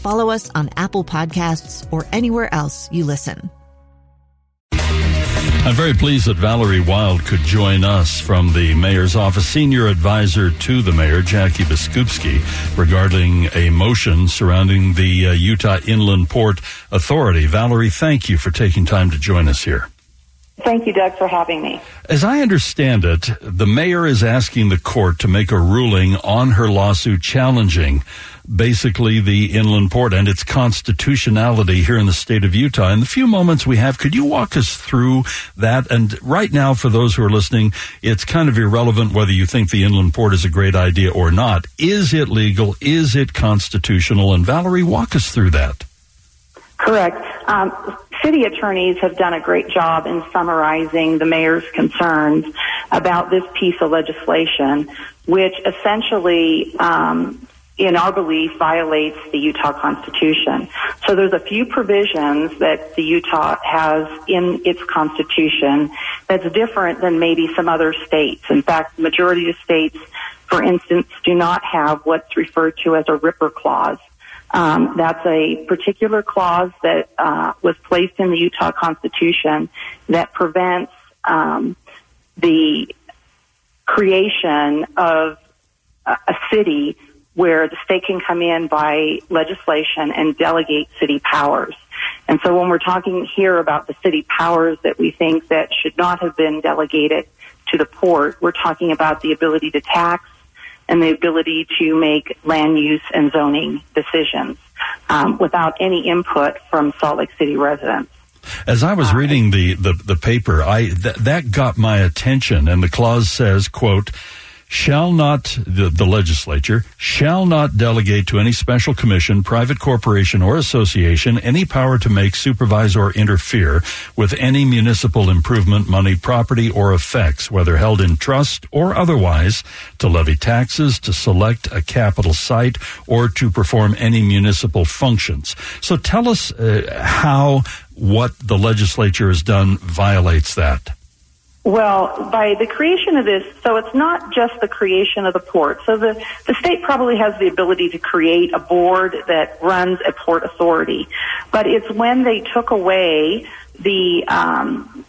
follow us on Apple Podcasts, or anywhere else you listen. I'm very pleased that Valerie Wild could join us from the mayor's office, senior advisor to the mayor, Jackie Biskupski, regarding a motion surrounding the uh, Utah Inland Port Authority. Valerie, thank you for taking time to join us here. Thank you, Doug, for having me. As I understand it, the mayor is asking the court to make a ruling on her lawsuit challenging basically the inland port and its constitutionality here in the state of Utah. In the few moments we have, could you walk us through that? And right now, for those who are listening, it's kind of irrelevant whether you think the inland port is a great idea or not. Is it legal? Is it constitutional? And Valerie, walk us through that. Correct. Um, city attorneys have done a great job in summarizing the mayor's concerns about this piece of legislation, which essentially um, in our belief, violates the Utah Constitution. So there's a few provisions that the Utah has in its Constitution that's different than maybe some other states. In fact, the majority of states, for instance, do not have what's referred to as a Ripper Clause. Um, that's a particular clause that uh, was placed in the Utah Constitution that prevents um, the creation of a, a city where the state can come in by legislation and delegate city powers. And so when we're talking here about the city powers that we think that should not have been delegated to the port, we're talking about the ability to tax and the ability to make land use and zoning decisions um, without any input from Salt Lake City residents. As I was reading the, the, the paper, I th- that got my attention, and the clause says, "quote shall not, the, the, legislature, shall not delegate to any special commission, private corporation, or association any power to make, supervise, or interfere with any municipal improvement, money, property, or effects, whether held in trust or otherwise, to levy taxes, to select a capital site, or to perform any municipal functions. So tell us uh, how what the legislature has done violates that. Well, by the creation of this, so it's not just the creation of the port. So the, the state probably has the ability to create a board that runs a port authority, but it's when they took away the um,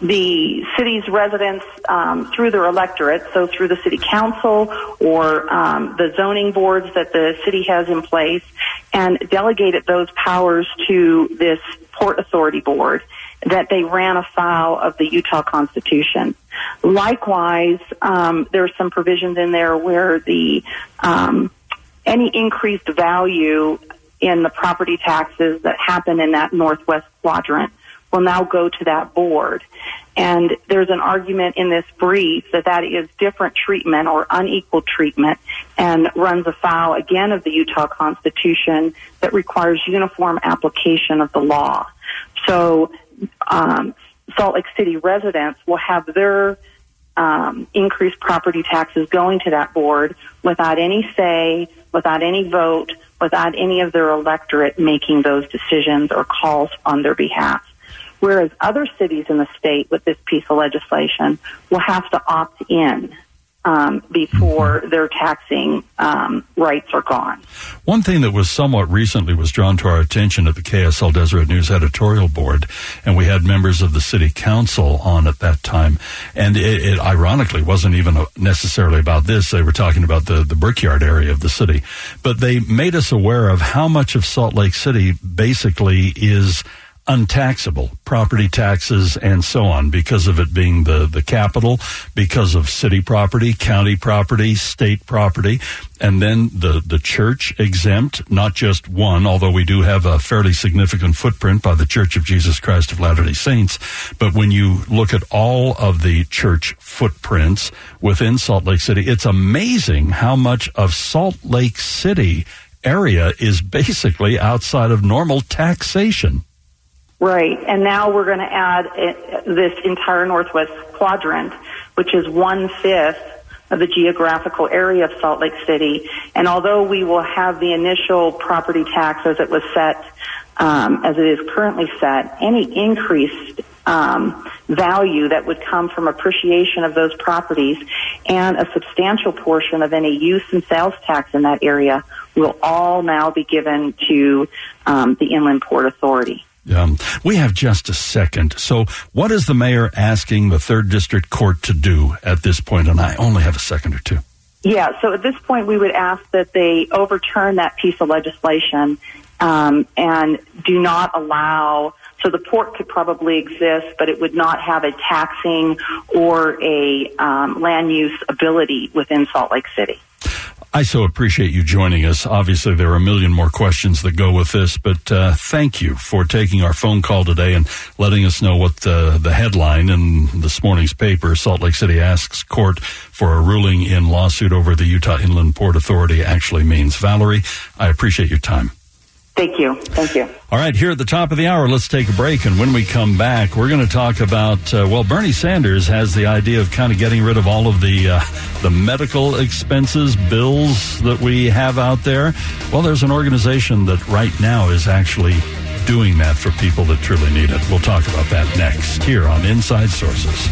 the city's residents um, through their electorate, so through the city council or um, the zoning boards that the city has in place, and delegated those powers to this port authority board that they ran afoul of the Utah Constitution. Likewise, um, there are some provisions in there where the um, any increased value in the property taxes that happen in that northwest quadrant will now go to that board. And there's an argument in this brief that that is different treatment or unequal treatment and runs afoul again of the Utah Constitution that requires uniform application of the law. So um, Salt Lake City residents will have their um, increased property taxes going to that board without any say, without any vote, without any of their electorate making those decisions or calls on their behalf. Whereas other cities in the state with this piece of legislation will have to opt in um, before their taxing um, rights are gone. One thing that was somewhat recently was drawn to our attention at the KSL Deseret News editorial board, and we had members of the city council on at that time. And it, it ironically wasn't even necessarily about this. They were talking about the, the brickyard area of the city. But they made us aware of how much of Salt Lake City basically is untaxable property taxes and so on because of it being the, the capital, because of city property, county property, state property, and then the, the church exempt, not just one, although we do have a fairly significant footprint by the Church of Jesus Christ of Latter-day Saints. But when you look at all of the church footprints within Salt Lake City, it's amazing how much of Salt Lake City area is basically outside of normal taxation. Right. And now we're going to add uh, this entire northwest quadrant, which is one fifth of the geographical area of Salt Lake City. And although we will have the initial property tax as it was set, um, as it is currently set, any increased um, value that would come from appreciation of those properties and a substantial portion of any use and sales tax in that area will all now be given to um, the Inland Port Authority. Um, we have just a second. So, what is the mayor asking the third district court to do at this point? And I only have a second or two. Yeah. So at this point, we would ask that they overturn that piece of legislation um, and do not allow. So the port could probably exist, but it would not have a taxing or a um, land use ability within Salt Lake City. I so appreciate you joining us. Obviously, there are a million more questions that go with this, but uh, thank you for taking our phone call today and letting us know what the, the headline in this morning's paper, Salt Lake City asks court for a ruling in lawsuit over the Utah Inland Port Authority actually means. Valerie, I appreciate your time. Thank you. Thank you. All right, here at the top of the hour, let's take a break. And when we come back, we're going to talk about, uh, well, Bernie Sanders has the idea of kind of getting rid of all of the, uh, the medical expenses, bills that we have out there. Well, there's an organization that right now is actually doing that for people that truly need it. We'll talk about that next here on Inside Sources.